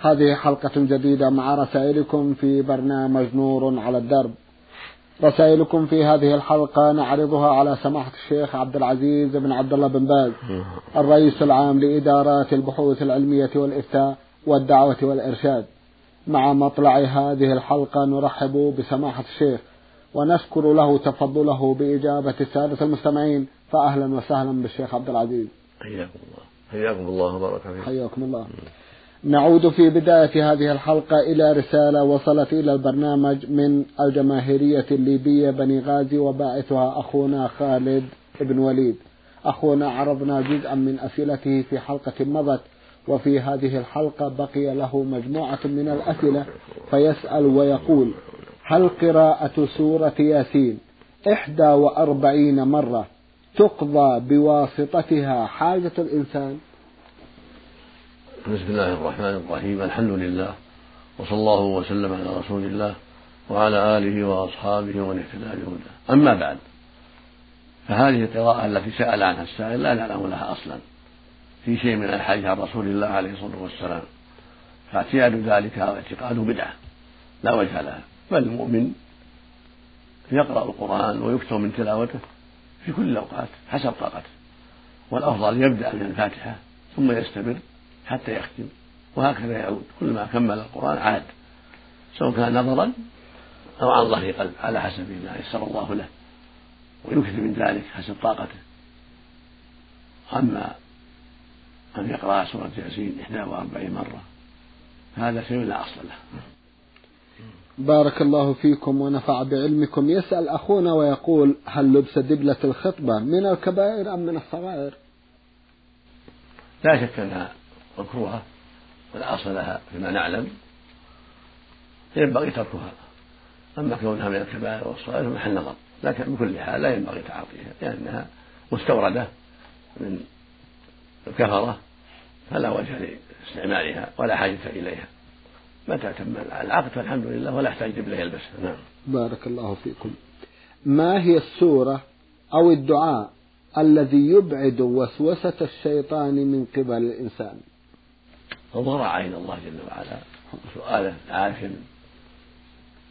هذه حلقة جديدة مع رسائلكم في برنامج نور على الدرب. رسائلكم في هذه الحلقة نعرضها على سماحة الشيخ عبد العزيز بن عبد الله بن باز الرئيس العام لإدارات البحوث العلمية والإفتاء والدعوة والإرشاد. مع مطلع هذه الحلقة نرحب بسماحة الشيخ ونشكر له تفضله بإجابة السادة المستمعين. فأهلا وسهلا بالشيخ عبد العزيز. حياكم الله. حياكم الله وبارك فيكم حياكم الله. نعود في بداية هذه الحلقة إلى رسالة وصلت إلى البرنامج من الجماهيرية الليبية بني غازي وباعثها أخونا خالد بن وليد. أخونا عرضنا جزءا من أسئلته في حلقة مضت وفي هذه الحلقة بقي له مجموعة من الأسئلة فيسأل ويقول هل قراءة سورة ياسين إحدى وأربعين مرة تقضى بواسطتها حاجة الإنسان؟ بسم الله الرحمن الرحيم الحمد لله وصلى الله وسلم على رسول الله وعلى آله وأصحابه ومن اهتدى بهداه. أما بعد فهذه القراءة التي سأل عنها السائل لا نعلم لها أصلا. في شيء من الحديث عن رسول الله عليه الصلاة والسلام. فاعتياد ذلك واعتقاده بدعة لا وجه لها. بل المؤمن يقرأ القرآن ويكثر من تلاوته في كل الأوقات حسب طاقته. والأفضل يبدأ من الفاتحة ثم يستمر حتى يختم. وهكذا يعود. كلما كمل القرآن عاد. سواء كان نظرا أو عن ظهر قلب على حسب ما يسر الله له. ويكثر من ذلك حسب طاقته. أما أن يقرأ سورة ياسين 41 مرة فهذا شيء لا أصل له. بارك الله فيكم ونفع بعلمكم. يسأل أخونا ويقول هل لبس دبلة الخطبة من الكبائر أم من الصغائر؟ لا شك أنها مكروهة ولا أصل لها فيما نعلم. ينبغي تركها. أما كونها من الكبائر والصغائر فمحل نظر لكن بكل حال لا ينبغي تعاطيها لأنها مستوردة من الكفرة فلا وجه لاستعمالها ولا حاجة إليها. متى تم العقد فالحمد لله ولا يحتاج دبلة يلبسها. نعم. بارك الله فيكم. ما هي السورة أو الدعاء الذي يبعد وسوسة الشيطان من قبل الإنسان؟ الضراعة إلى الله جل وعلا. سؤاله من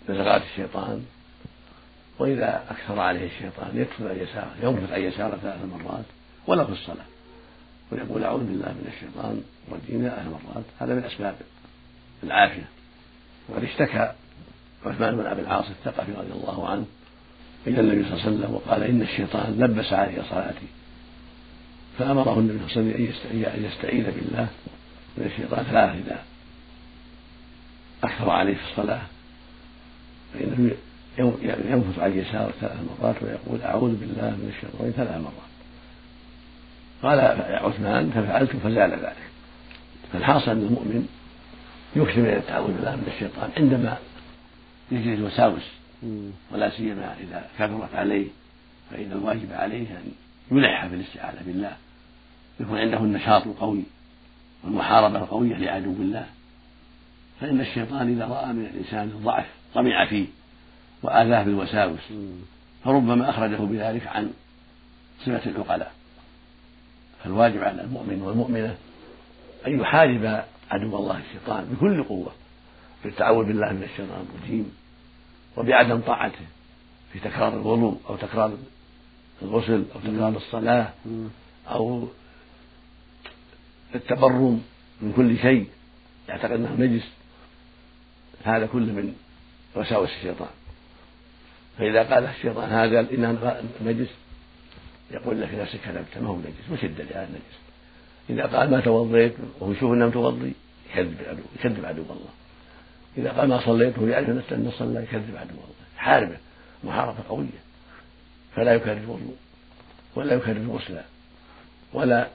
نزغات الشيطان. وإذا أكثر عليه الشيطان يكفر عن يساره ينفق عن يساره ثلاث مرات ولا في الصلاة. ويقول أعوذ بالله من الشيطان الرجيم ثلاث مرات هذا من أسباب العافية. وقد اشتكى عثمان بن أبي العاص الثقفي رضي الله عنه إلى النبي صلى الله عليه وسلم وقال إن الشيطان لبس علي صلاتي. فأمره النبي صلى الله عليه وسلم أن يستعيذ بالله. من الشيطان ثلاث إذا أكثر عليه في الصلاة. فإنه ينفث عن يساره ثلاث مرات ويقول أعوذ بالله من الشيطان ثلاث مرات. قال عثمان ففعلت فزال ذلك. فالحاصل أن المؤمن يكثر من التعوذ بالله من الشيطان عندما يجري الوساوس ولا سيما إذا كثرت عليه. فإن الواجب عليه أن يلح في الاستعاذة بالله. يكون عنده النشاط القوي. والمحاربة القوية لعدو الله. فإن الشيطان إذا رأى من الإنسان الضعف طمع فيه وآذاه بالوساوس فربما أخرجه بذلك عن صفة العقلاء. فالواجب على المؤمن والمؤمنة أن يحارب عدو الله الشيطان بكل قوة بالتعوذ بالله من الشيطان الرجيم وبعدم طاعته في تكرار الوضوء أو تكرار الغسل أو تكرار الصلاة أو التبرم من كل شيء. يعتقد أنه نجس. هذا كله من وساوس الشيطان. فإذا قال الشيطان هذا إنه نجس يقول لك نفسك كذبت ما هو نجس وش الدليل على النجس؟ إذا قال ما توضيت وهو يشوف أنه متوضي يكذب عدو يكذب عدو الله. إذا قال ما صليت وهو يعرف نفسه أنه صلى يكذب عدو الله. حاربه محاربة قوية. فلا يكرر الوضوء ولا يكرر غسلا ولا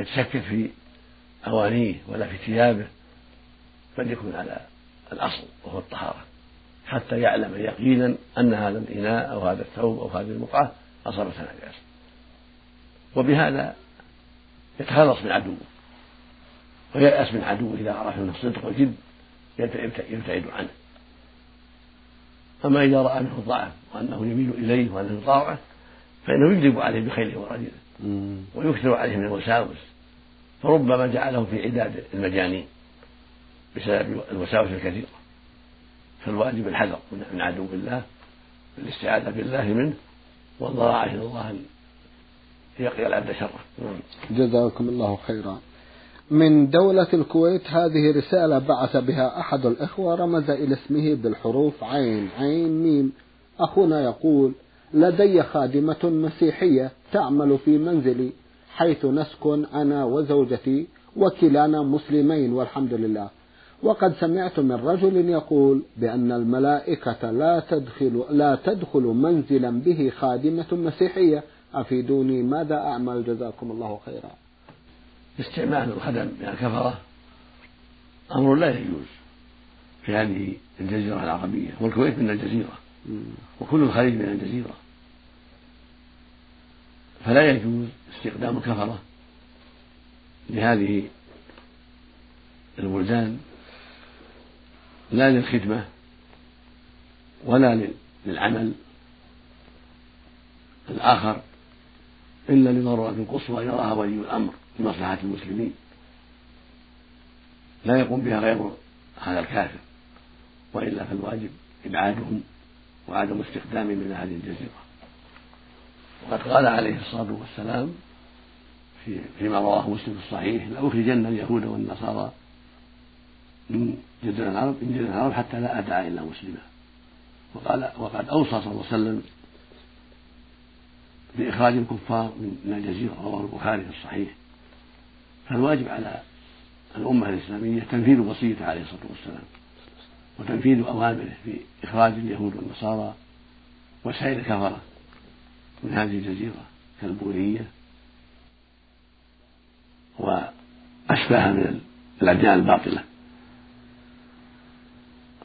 يتشكك في أوانيه ولا في ثيابه بل يكون على الأصل وهو الطهارة حتى يعلم يقينا أن هذا الإناء أو هذا الثوب أو هذه البقعة أصابت نجاسة وبهذا يتخلص من عدوه وييأس من عدوه إذا عرف منه الصدق والجد يبتعد عنه. أما إذا رأى منه الضعف وأنه يميل إليه وأنه يطاوعه فإنه يكذب عليه بخيله ورجله. ويكثر عليه من الوساوس. فربما جعله في عداد المجانين بسبب الوساوس الكثيرة. فالواجب الحذر من عدو الله الاستعاذة بالله منه والضراعة إلى الله أن يقي العبد شره. نعم. جزاكم الله خيرا. من دولة الكويت هذه رسالة بعث بها أحد الإخوة رمز إلى اسمه بالحروف عين عين ميم. أخونا يقول لدي خادمة مسيحية تعمل في منزلي حيث نسكن أنا وزوجتي وكلانا مسلمين والحمد لله. وقد سمعت من رجل يقول بأن الملائكة لا تدخل لا تدخل منزلا به خادمة مسيحية. أفيدوني ماذا أعمل؟ جزاكم الله خيرا. استعمال الخدم من الكفرة أمر لا يجوز في هذه الجزيرة العربية والكويت من الجزيرة. وكل الخليج من الجزيرة. فلا يجوز استخدام الكفرة لهذه البلدان لا للخدمة ولا للعمل الآخر إلا لضرورة قصوى يراها ولي الأمر لمصلحة المسلمين. لا يقوم بها غير هذا الكافر وإلا فالواجب إبعادهم وعدم استخدامهم من هذه الجزيرة. وقد قال عليه الصلاة والسلام في فيما رواه مسلم في الصحيح لأخرجن اليهود والنصارى من جزيرة العرب من جزيرة العرب حتى لا أدعى إلا مسلما وقال وقد أوصى صلى الله عليه وسلم بإخراج الكفار من الجزيرة رواه البخاري في الصحيح. فالواجب على الأمة الإسلامية تنفيذ وصيته عليه الصلاة والسلام. وتنفيذ أوامره في إخراج اليهود والنصارى وسائر الكفرة من هذه الجزيرة كالبوذية وأشباهها من الأديان الباطلة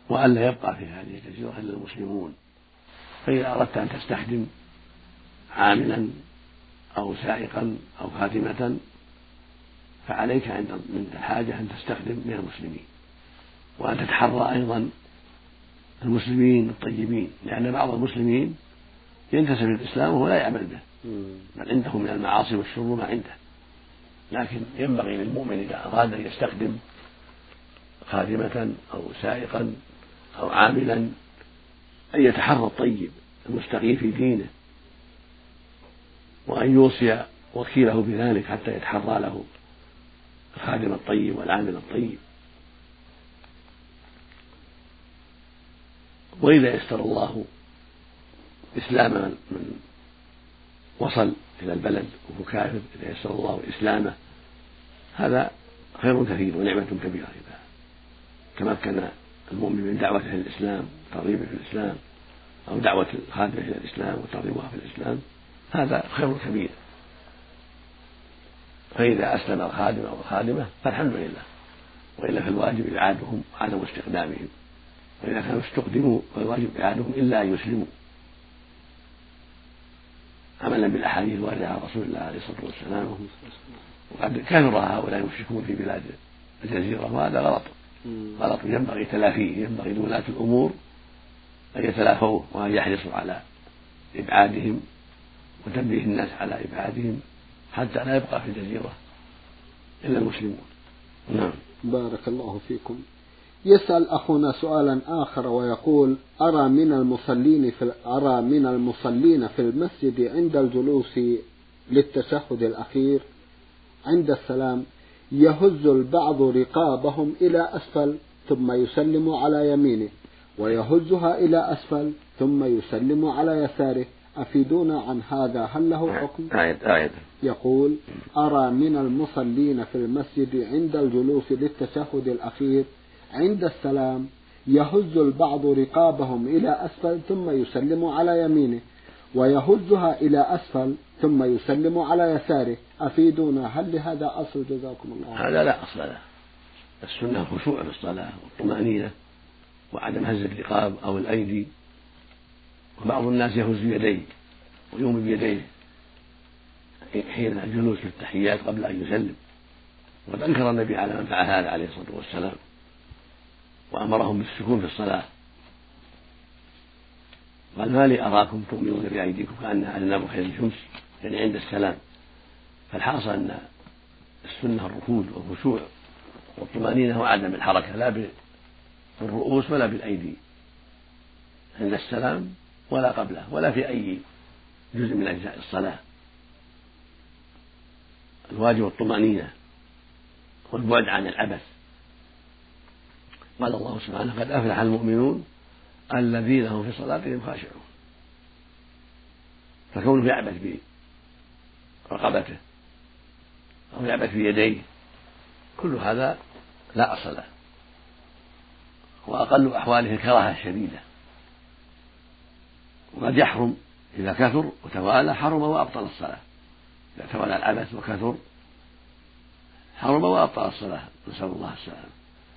وألا يبقى في هذه الجزيرة إلا المسلمون فإذا أردت أن تستخدم عاملا أو سائقا أو خاتمة فعليك عند الحاجة أن تستخدم من المسلمين. وأن تتحرى أيضا المسلمين الطيبين لأن بعض المسلمين ينتسب الإسلام وهو لا يعمل به. بل عنده من المعاصي والشرور ما عنده. لكن ينبغي للمؤمن إذا أراد أن يستخدم خادمة أو سائقا أو عاملا أن يتحرى الطيب المستقيم في دينه وأن يوصي وكيله بذلك حتى يتحرى له الخادم الطيب والعامل الطيب. وإذا يسر الله إسلام من وصل إلى البلد وهو كافر إذا يسر الله إسلامه هذا خير كثير ونعمة كبيرة إذا تمكن المؤمن من دعوته إلى الإسلام وترغيبه في الإسلام أو دعوة الخادمة إلى الإسلام وترغيبها في الإسلام هذا خير كبير. فإذا أسلم الخادم أو الخادمة فالحمد لله. وإلا فالواجب إعادهم وعدم استخدامهم. وإذا كانوا استخدموا فالواجب إعادهم إلا أن يسلموا. عملا بالأحاديث الواردة عن رسول الله عليه الصلاة والسلام. وقد كثر هؤلاء المشركون في بلاد الجزيرة وهذا غلط. غلط. ينبغي تلافيه ينبغي لولاة الأمور أن يتلافوه وأن يحرصوا على إبعادهم وتنبيه الناس على إبعادهم حتى لا يبقى في الجزيرة إلا المسلمون. نعم. بارك الله فيكم. يسأل أخونا سؤالا آخر ويقول أرى من المصلين في أرى من المصلين في المسجد عند الجلوس للتشهد الأخير؟ عند السلام يهز البعض رقابهم إلى أسفل ثم يسلم على يمينه ويهزها إلى أسفل ثم يسلم على يساره. أفيدونا عن هذا؟ هل له حكم؟ آية آية. يقول أرى من المصلين في المسجد عند الجلوس للتشهد الأخير؟ عند السلام يهز البعض رقابهم إلى أسفل ثم يسلم على يمينه ويهزها إلى أسفل ثم يسلم على يساره. أفيدونا؟ هل لهذا أصل؟ جزاكم الله هذا لا أصل له. السنة الخشوع في الصلاة والطمأنينة وعدم هز الرقاب أو الأيدي. وبعض الناس يهز يديه ويومي بيديه حين الجلوس في التحيات قبل أن يسلم. وقد أنكر النبي على من فعل هذا عليه الصلاة والسلام. وأمرهم بالسكون في الصلاة. قال ما لي أراكم تؤمنون بأيديكم كأنها أذناب خير الشمس يعني عند السلام. فالحاصل أن السنة الركود والخشوع والطمأنينة وعدم الحركة لا بالرؤوس ولا بالأيدي عند السلام ولا قبله ولا في أي جزء من أجزاء الصلاة. الواجب الطمأنينة والبعد عن العبث. قال الله سبحانه قد أفلح المؤمنون الذين هم في صلاتهم خاشعون. فكونه يعبث برقبته أو يعبث بيديه كل هذا لا أصل له. وأقل أحواله الكراهة الشديدة وقد يحرم إذا كثر وتوالى حرم وأبطل الصلاة. إذا توالى العبث وكثر حرم وأبطل الصلاة. نسأل الله السلامة.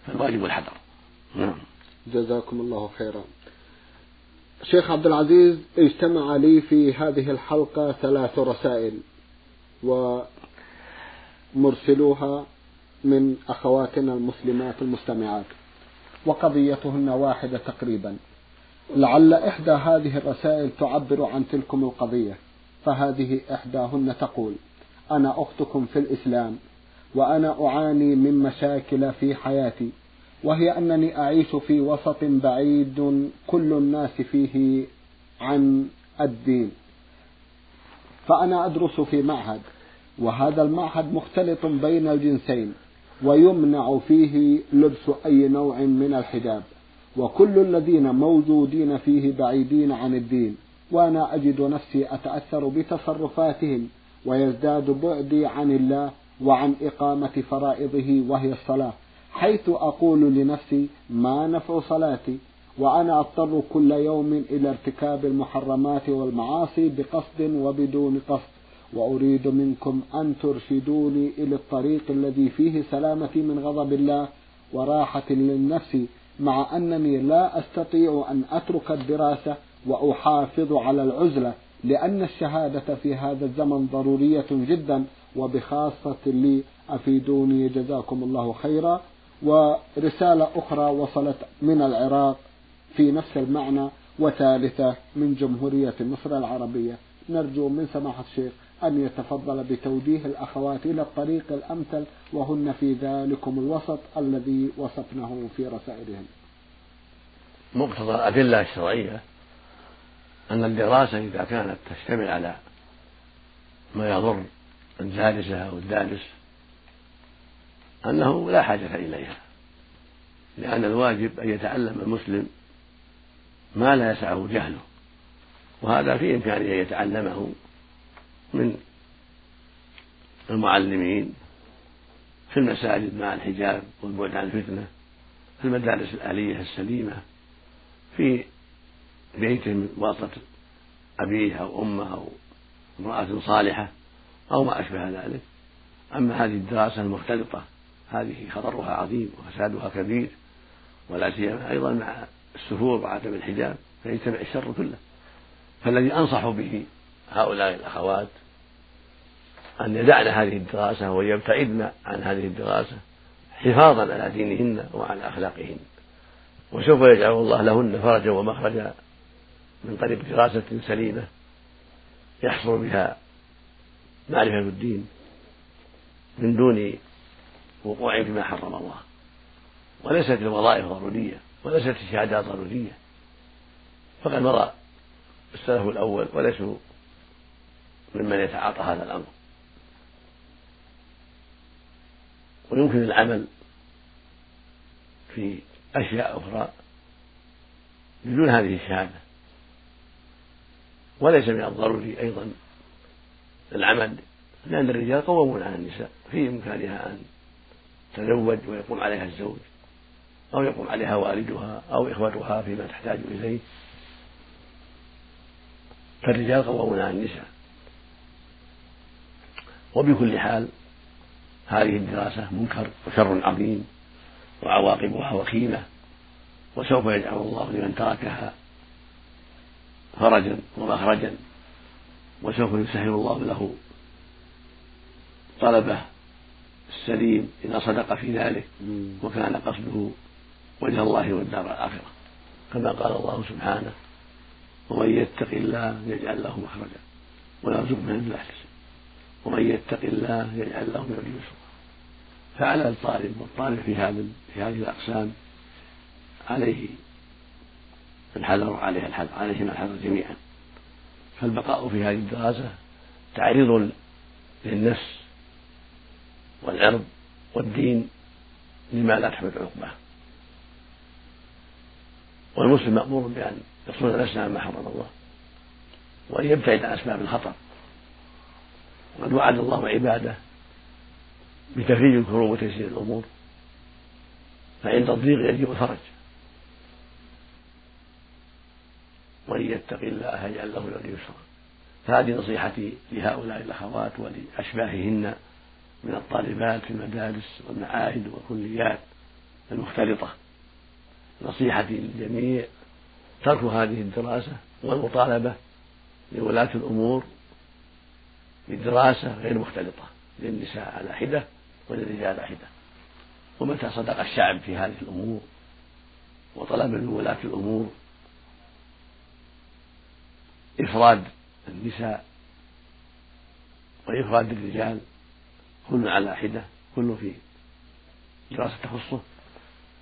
فالواجب الحذر. نعم. جزاكم الله خيرا. شيخ عبد العزيز اجتمع لي في هذه الحلقة ثلاث رسائل ومرسلوها من أخواتنا المسلمات المستمعات. وقضيتهن واحدة تقريبا. لعل إحدى هذه الرسائل تعبر عن تلكم القضية فهذه إحداهن تقول أنا أختكم في الإسلام وأنا أعاني من مشاكل في حياتي وهي أنني أعيش في وسط بعيد كل الناس فيه عن الدين. فأنا أدرس في معهد وهذا المعهد مختلط بين الجنسين ويمنع فيه لبس أي نوع من الحجاب. وكل الذين موجودين فيه بعيدين عن الدين وأنا أجد نفسي أتأثر بتصرفاتهم ويزداد بعدي عن الله وعن إقامة فرائضه وهي الصلاة. حيث أقول لنفسي ما نفع صلاتي وأنا أضطر كل يوم إلى ارتكاب المحرمات والمعاصي بقصد وبدون قصد وأريد منكم أن ترشدوني إلى الطريق الذي فيه سلامتي من غضب الله وراحة للنفس مع أنني لا أستطيع أن أترك الدراسة وأحافظ على العزلة لأن الشهادة في هذا الزمن ضرورية جدا وبخاصة لي أفيدوني جزاكم الله خيرا. ورسالة أخرى وصلت من العراق في نفس المعنى وثالثة من جمهورية مصر العربية. نرجو من سماحة الشيخ أن يتفضل بتوجيه الأخوات إلى الطريق الأمثل وهن في ذلكم الوسط الذي وصفناه في رسائلهم. مقتضى الأدلة الشرعية أن الدراسة إذا كانت تشتمل على ما يضر الدارسة أو الدارس أنه لا حاجة إليها لأن الواجب أن يتعلم المسلم ما لا يسعه جهله وهذا في إمكانه أن يتعلمه من المعلمين في المساجد مع الحجاب والبعد عن الفتنة في المدارس الآلية السليمة في بيته من واسطة أبيه أو أمه أو امرأة صالحة أو ما أشبه ذلك. أما هذه الدراسة المختلطة هذه خطرها عظيم وفسادها كبير ولا سيما أيضا مع السفور وعدم الحجاب فيجتمع الشر كله. فالذي أنصح به هؤلاء الأخوات أن يدعن هذه الدراسة ويبتعدن عن هذه الدراسة حفاظا على دينهن وعلى أخلاقهن. وسوف يجعل الله لهن فرجا ومخرجا من طريق دراسة سليمة يحصل بها معرفة الدين من دون وقوع فيما حرم الله. وليست الوظائف ضرورية وليست الشهادات ضرورية. فقد مضى السلف الأول وليسوا ممن يتعاطى هذا الأمر. ويمكن العمل في أشياء أخرى بدون هذه الشهادة. وليس من الضروري أيضا العمل لأن الرجال قوامون على النساء في إمكانها أن تزوج ويقوم عليها الزوج أو يقوم عليها والدها أو إخوتها فيما تحتاج إليه. فالرجال قوامون على النساء. وبكل حال هذه الدراسة منكر وشر عظيم وعواقبها وخيمة وسوف يجعل الله لمن تركها فرجا ومخرجا وسوف يسهل الله له طلبه السليم إذا صدق في ذلك وكان قصده وجه الله والدار الآخرة. كما قال الله سبحانه ومن يتق الله يجعل له مخرجا ويرزقه من لا يحتسب ومن يتق الله يجعل له من يسرا. فعلى الطالب والطالب في هذا في هذه الأقسام عليه الحذر وعليه الحذر عليهما الحذر جميعا. فالبقاء في هذه الدراسة تعريض للنفس والعرض والدين لما لا تحمل عقباه. والمسلم مأمور بأن يصون نفسه عما حرم الله وأن يبتعد عن أسباب الخطر وقد وعد الله عباده بتفريج الكروب وتيسير الأمور فعند الضيق يجب الفرج. ومن يتق الله يجعل له الذي يسرا فهذه نصيحتي لهؤلاء الأخوات ولأشباههن. من الطالبات في المدارس والمعاهد والكليات المختلطة. نصيحتي للجميع ترك هذه الدراسة والمطالبة لولاة الأمور بالدراسة غير مختلطة للنساء على حدة وللرجال على حدة. ومتى صدق الشعب في هذه الأمور وطلب من ولاة الأمور إفراد النساء وإفراد الرجال؟ كل على حدة كل في دراسة تخصه.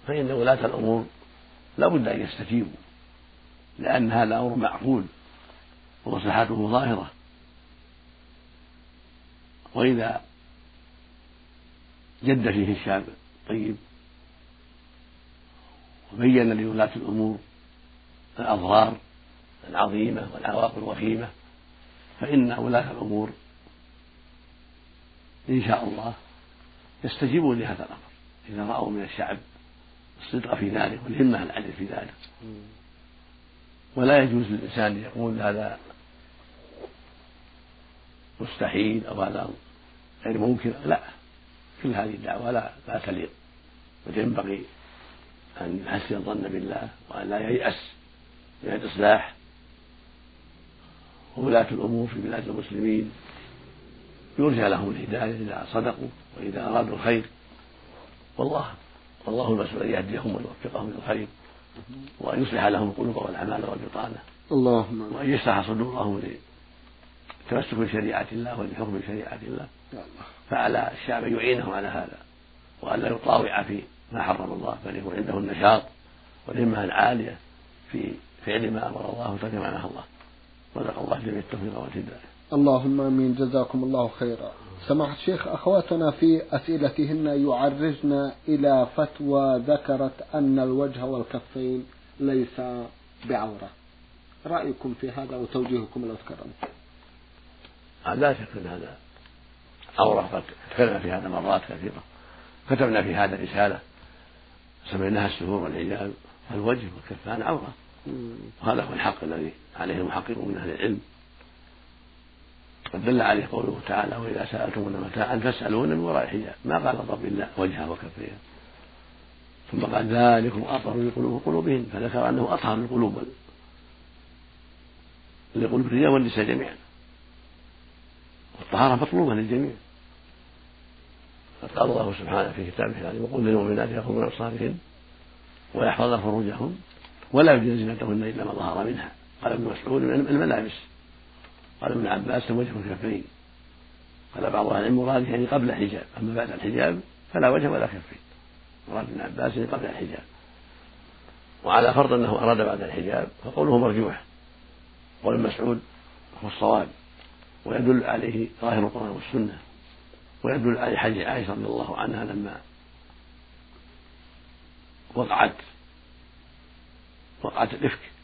فإن ولاة الأمور لا بد أن يستجيبوا لأن هذا أمر معقول ومصلحته ظاهرة. وإذا جد فيه الشاب طيب وبين لولاة الأمور الأضرار العظيمة والعواقب الوخيمة فإن ولاة الأمور إن شاء الله يستجيبون لهذا الأمر. إذا رأوا من الشعب الصدق في ذلك والهمة العالية في ذلك. ولا يجوز للإنسان يقول هذا مستحيل أو هذا غير ممكن. لا كل هذه الدعوة لا لا تليق. بل ينبغي أن يحسن الظن بالله وأن لا ييأس من الإصلاح وولاة الأمور في بلاد المسلمين. يرجى لهم الهداية إذا صدقوا وإذا أرادوا الخير. والله والله المسؤول أن يهديهم ويوفقهم للخير وأن يصلح لهم القلوب والأعمال والبطانة اللهم وأن يشرح صدورهم للتمسك بشريعة الله ولحكم شريعة الله. فعلى الشعب أن يعينهم على هذا وأن لا يطاوع في ما حرم الله بل يكون عنده النشاط والهمة العالية في فعل ما أمر الله وترك ما نهى الله. رزق الله جميع التوفيق والهداية. اللهم آمين جزاكم الله خيرا. سماحة الشيخ أخواتنا في أسئلتهن يعرجن إلى فتوى ذكرت أن الوجه والكفين ليس بعورة. رأيكم في هذا وتوجيهكم لو تكرمت. لا شك إن هذا عورة قد تكلم في هذا مرات كثيرة. كتبنا في هذا رسالة سميناها السهور والعيال الوجه والكفان عورة. وهذا هو الحق الذي عليه المحققون من أهل العلم قد دل عليه قوله تعالى وإذا سالتمون متاعا فاسالون من وراء حجاب. ما قال الرب الا وجهها وكفيها ثم قال ذلكم اطهر لقلوب قلوبهن فذكر أنه اطهر للقلوب لقلوب الرجال والنساء جميعا. والطهارة مطلوبة للجميع. قال الله سبحانه في كتابه يعني وقل للمؤمنات يغضبن من أبصارهن ويحفظن فروجهن ولا يبدين زينتهن إلا ما ظهر منها. قال ابن مسعود الملابس. قال ابن عباس وجه الكفين. قال بعض أهل العلم مراده يعني قبل الحجاب. أما بعد الحجاب فلا وجه ولا كفين. مراد ابن عباس يعني قبل الحجاب. وعلى فرض أنه أراد بعد الحجاب فقوله مرجوح. قول مسعود هو الصواب. ويدل عليه ظاهر القرآن والسنة. ويدل عليه حديث عائشة رضي الله عنها لما وقعت. وقعت الإفك.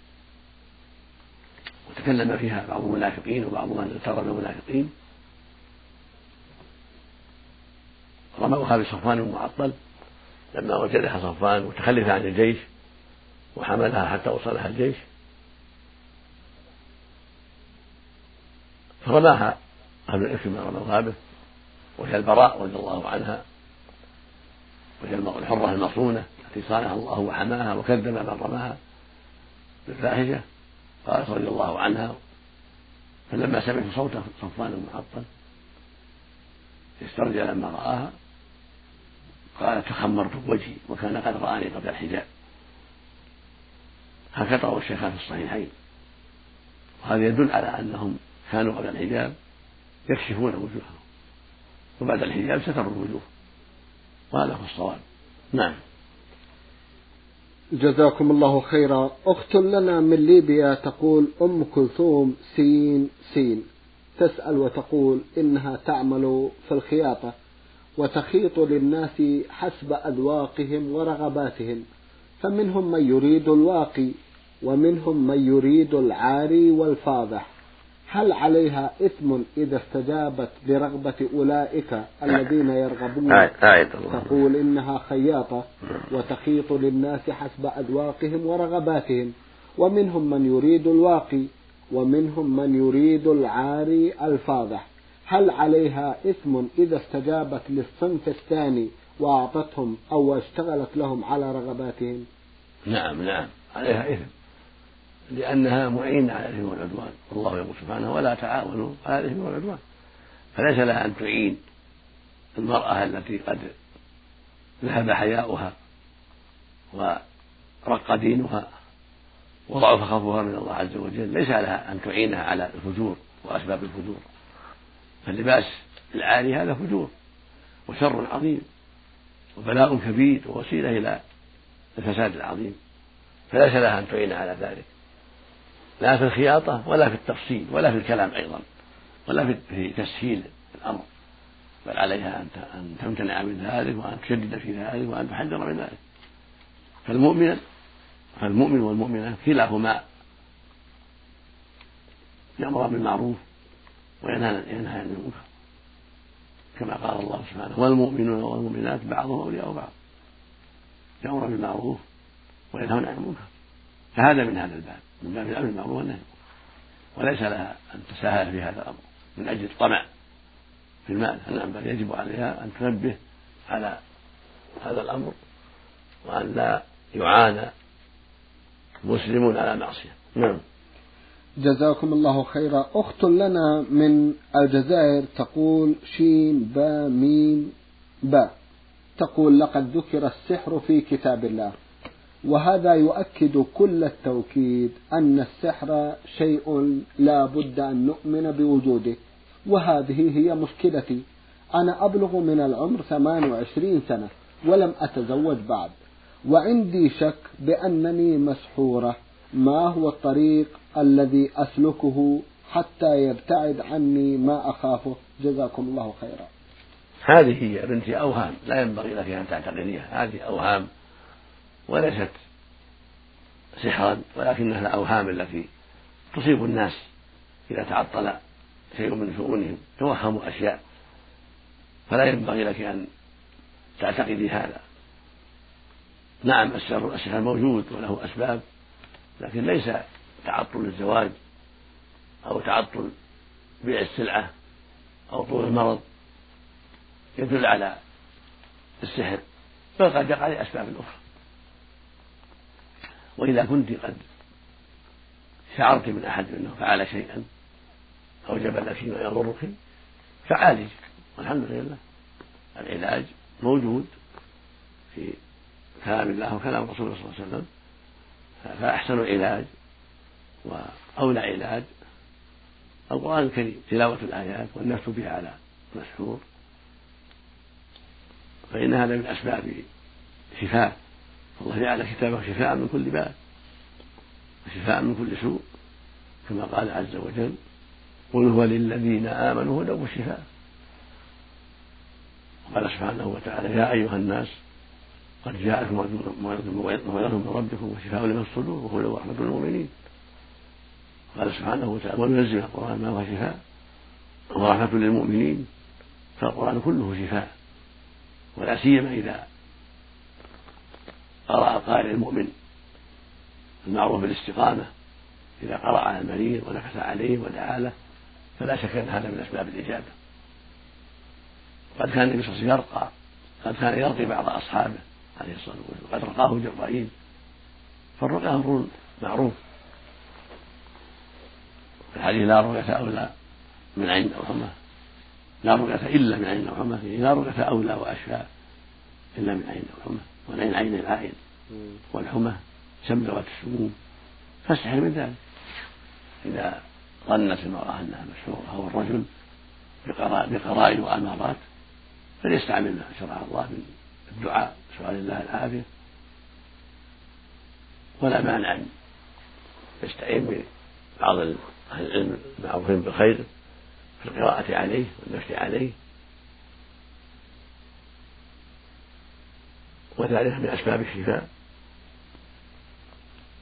وتكلم فيها بعض المنافقين وبعض من اغتر المنافقين. رموها بصفوان المعطل لما وجدها صفوان متخلفة عن الجيش وحملها حتى وصلها الجيش. فرماها أهل الإفك رمى به وهي البراء رضي الله عنها وهي الحرة المصونة التي صانها الله وحماها وكذب من رماها بالفاحشة. قالت رضي الله عنها فلما سمعت صوت صفوان المعطل استرجع لما رآها قالت تخمرت بوجهي وكان قد رآني قبل الحجاب هكذا روى الشيخان في الصحيحين. وهذا يدل على أنهم كانوا قبل الحجاب يكشفون وجوههم وبعد الحجاب ستروا الوجوه وهذا هو الصواب. نعم. جزاكم الله خيرا. أخت لنا من ليبيا تقول أم كلثوم سين سين. تسأل وتقول إنها تعمل في الخياطة وتخيط للناس حسب أذواقهم ورغباتهم. فمنهم من يريد الواقي ومنهم من يريد العاري والفاضح. هل عليها إثم إذا استجابت لرغبة أولئك الذين يرغبون؟ تقول إنها خياطة وتخيط للناس حسب أذواقهم ورغباتهم. ومنهم من يريد الواقي ومنهم من يريد العاري الفاضح. هل عليها إثم إذا استجابت للصنف الثاني وأعطتهم أو اشتغلت لهم على رغباتهم؟ نعم نعم. عليها إثم. لأنها معينة على الإثم والعدوان. والله يقول سبحانه ولا تعاونوا على الإثم والعدوان. فليس لها أن تعين المرأة التي قد ذهب حياؤها ورق دينها وضعف خوفها من الله عز وجل ليس لها أن تعينها على الفجور وأسباب الفجور. فاللباس العاري هذا فجور وشر عظيم وبلاء كبير ووسيلة إلى الفساد العظيم. فليس لها أن تعين على ذلك. لا في الخياطة ولا في التفصيل ولا في الكلام أيضا ولا في تسهيل الأمر بل عليها أن تمتنع من ذلك وأن تشدد في ذلك وأن تحذر من ذلك. فالمؤمن فالمؤمن والمؤمنة كلاهما يأمر بالمعروف وينهى عن المنكر كما قال الله سبحانه والمؤمنون والمؤمنات بعضهم أولياء بعض يأمر بالمعروف وينهون عن المنكر. فهذا من هذا الباب. من باب الأمر بالمعروف والنهي. وليس لها أن تساهل في هذا الأمر من أجل الطمع في المال. نعم بل يجب عليها أن تنبه على هذا الأمر وأن لا يعانى مسلم على معصية. نعم. جزاكم الله خيرا. أخت لنا من الجزائر تقول شين با ميم با. تقول لقد ذكر السحر في كتاب الله. وهذا يؤكد كل التوكيد أن السحر شيء لا بد أن نؤمن بوجوده وهذه هي مشكلتي. أنا أبلغ من العمر 28 سنة ولم أتزوج بعد وعندي شك بأنني مسحورة. ما هو الطريق الذي أسلكه حتى يبتعد عني ما أخافه؟ جزاكم الله خيرا. هذه هي بنتي أوهام لا ينبغي لك أن تعتقديها. هذه أوهام وليست سحرا ولكنها الأوهام التي تصيب الناس إذا تعطل شيء من شؤونهم توهموا أشياء. فلا ينبغي لك أن تعتقدي هذا. نعم السحر السحر موجود وله أسباب لكن ليس تعطل الزواج أو تعطل بيع السلعة أو طول المرض. يدل على السحر بل قد يقع لأسباب أخرى. وإذا كنت قد شعرت من أحد أنه فعل شيئا أوجب لك ما يضرك فعالج والحمد لله العلاج موجود في كلام الله وكلام رسوله صلى الله عليه وسلم. فأحسن علاج وأولى علاج. القرآن الكريم تلاوة الآيات والنفس بها على مسحور. فإن هذا من أسباب شفاء الله جعل كتابه شفاء من كل باب وشفاء من كل سوء كما قال عز وجل قل هو للذين آمنوا هدى وشفاء. وقال سبحانه وتعالى يا أيها الناس قد جاءكم موعظة من ربكم وشفاء لما الصدور وهدى ورحمة للمؤمنين. قال سبحانه وتعالى وننزل القرآن ما هو شفاء ورحمة للمؤمنين فالقرآن كله شفاء ولا سيما إذا قرأ القارئ المؤمن المعروف بالاستقامة إذا قرأ على المريض ونفث عليه ودعا له فلا شك أن هذا من أسباب الإجابة. قد كان النبي صلى الله عليه وسلم يرقى قد كان يرقي بعض أصحابه عليه الصلاة والسلام قد رقاه جبرائيل. فالرقى أمر معروف. الحديث لا رقية أولى من عين أو حمى لا رقية إلا من عين أو حمى لا رقية أولى وأشفى. إلا من عين أو حمى والعين عين العائن والحمى سمرة السموم. فاستحي من ذلك. إذا ظنت المرأة أنها مسحورة أو الرجل بقرائن وأمارات فليستعمل ما شرع الله من الدعاء سؤال الله العافية. ولا مانع أن يستعين ببعض أهل العلم المعروفين بالخير في القراءة عليه والنفس عليه. وذلك من أسباب الشفاء.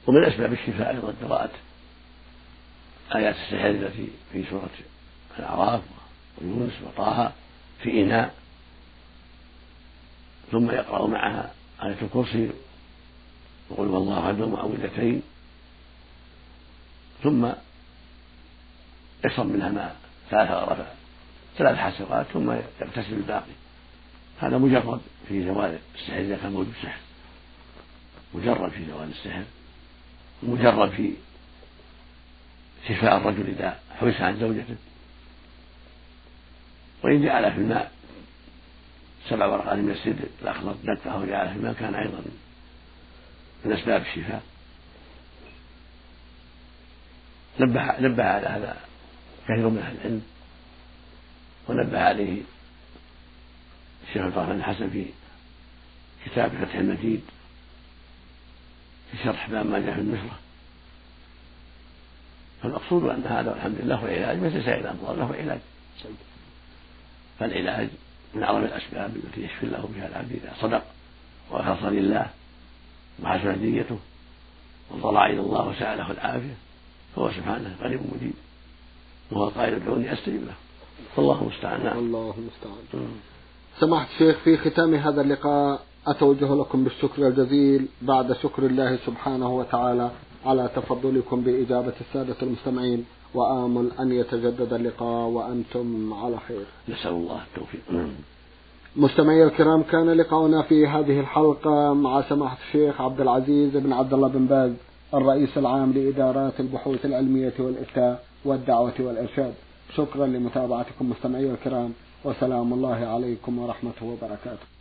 ومن أسباب الشفاء أيضا قراءة آيات السحر التي في سورة الأعراف ويونس وطه في إناء ثم يقرأ معها آية الكرسي وقل والله أحد ومعوذتين ثم يشرب منها ماء ثلاث غرفات ثلاث حسرات ثم يغتسل الباقي. هذا مجرد في زوال السحر إذا كان موجود سحر. مجرد في زوال السحر. مجرد في شفاء الرجل إذا حبس عن زوجته. وإن جعل في الماء سبع ورقات من السدر الأخضر نقه وجعله في الماء كان أيضا من أسباب الشفاء. نبه نبه على هذا كثير من أهل العلم ونبه عليه الشيخ الفرحان الحسن في كتاب فتح المجيد في شرح باب ما جاء في النشرة فالمقصود أن هذا الحمد لله هو علاج مثل سائر الأمراض له علاج فالعلاج من أعظم الأسباب التي يشفي الله بها العبد إذا صدق وأخلص لله وحسنت نيته وضرع إلى الله وسأله العافية فهو سبحانه قريب مجيب وهو قائل ادعوني أستجب له. فالله المستعان. نعم. الله المستعان. سماحة الشيخ في ختام هذا اللقاء أتوجه لكم بالشكر الجزيل بعد شكر الله سبحانه وتعالى على تفضلكم بإجابة السادة المستمعين وآمل أن يتجدد اللقاء وأنتم على خير. نسأل الله التوفيق. مستمعي الكرام كان لقاؤنا في هذه الحلقة مع سماحة الشيخ عبد العزيز بن عبد الله بن باز الرئيس العام لإدارات البحوث العلمية والإفتاء والدعوة والإرشاد. شكرا لمتابعتكم مستمعي الكرام. وسلام الله عليكم ورحمته وبركاته.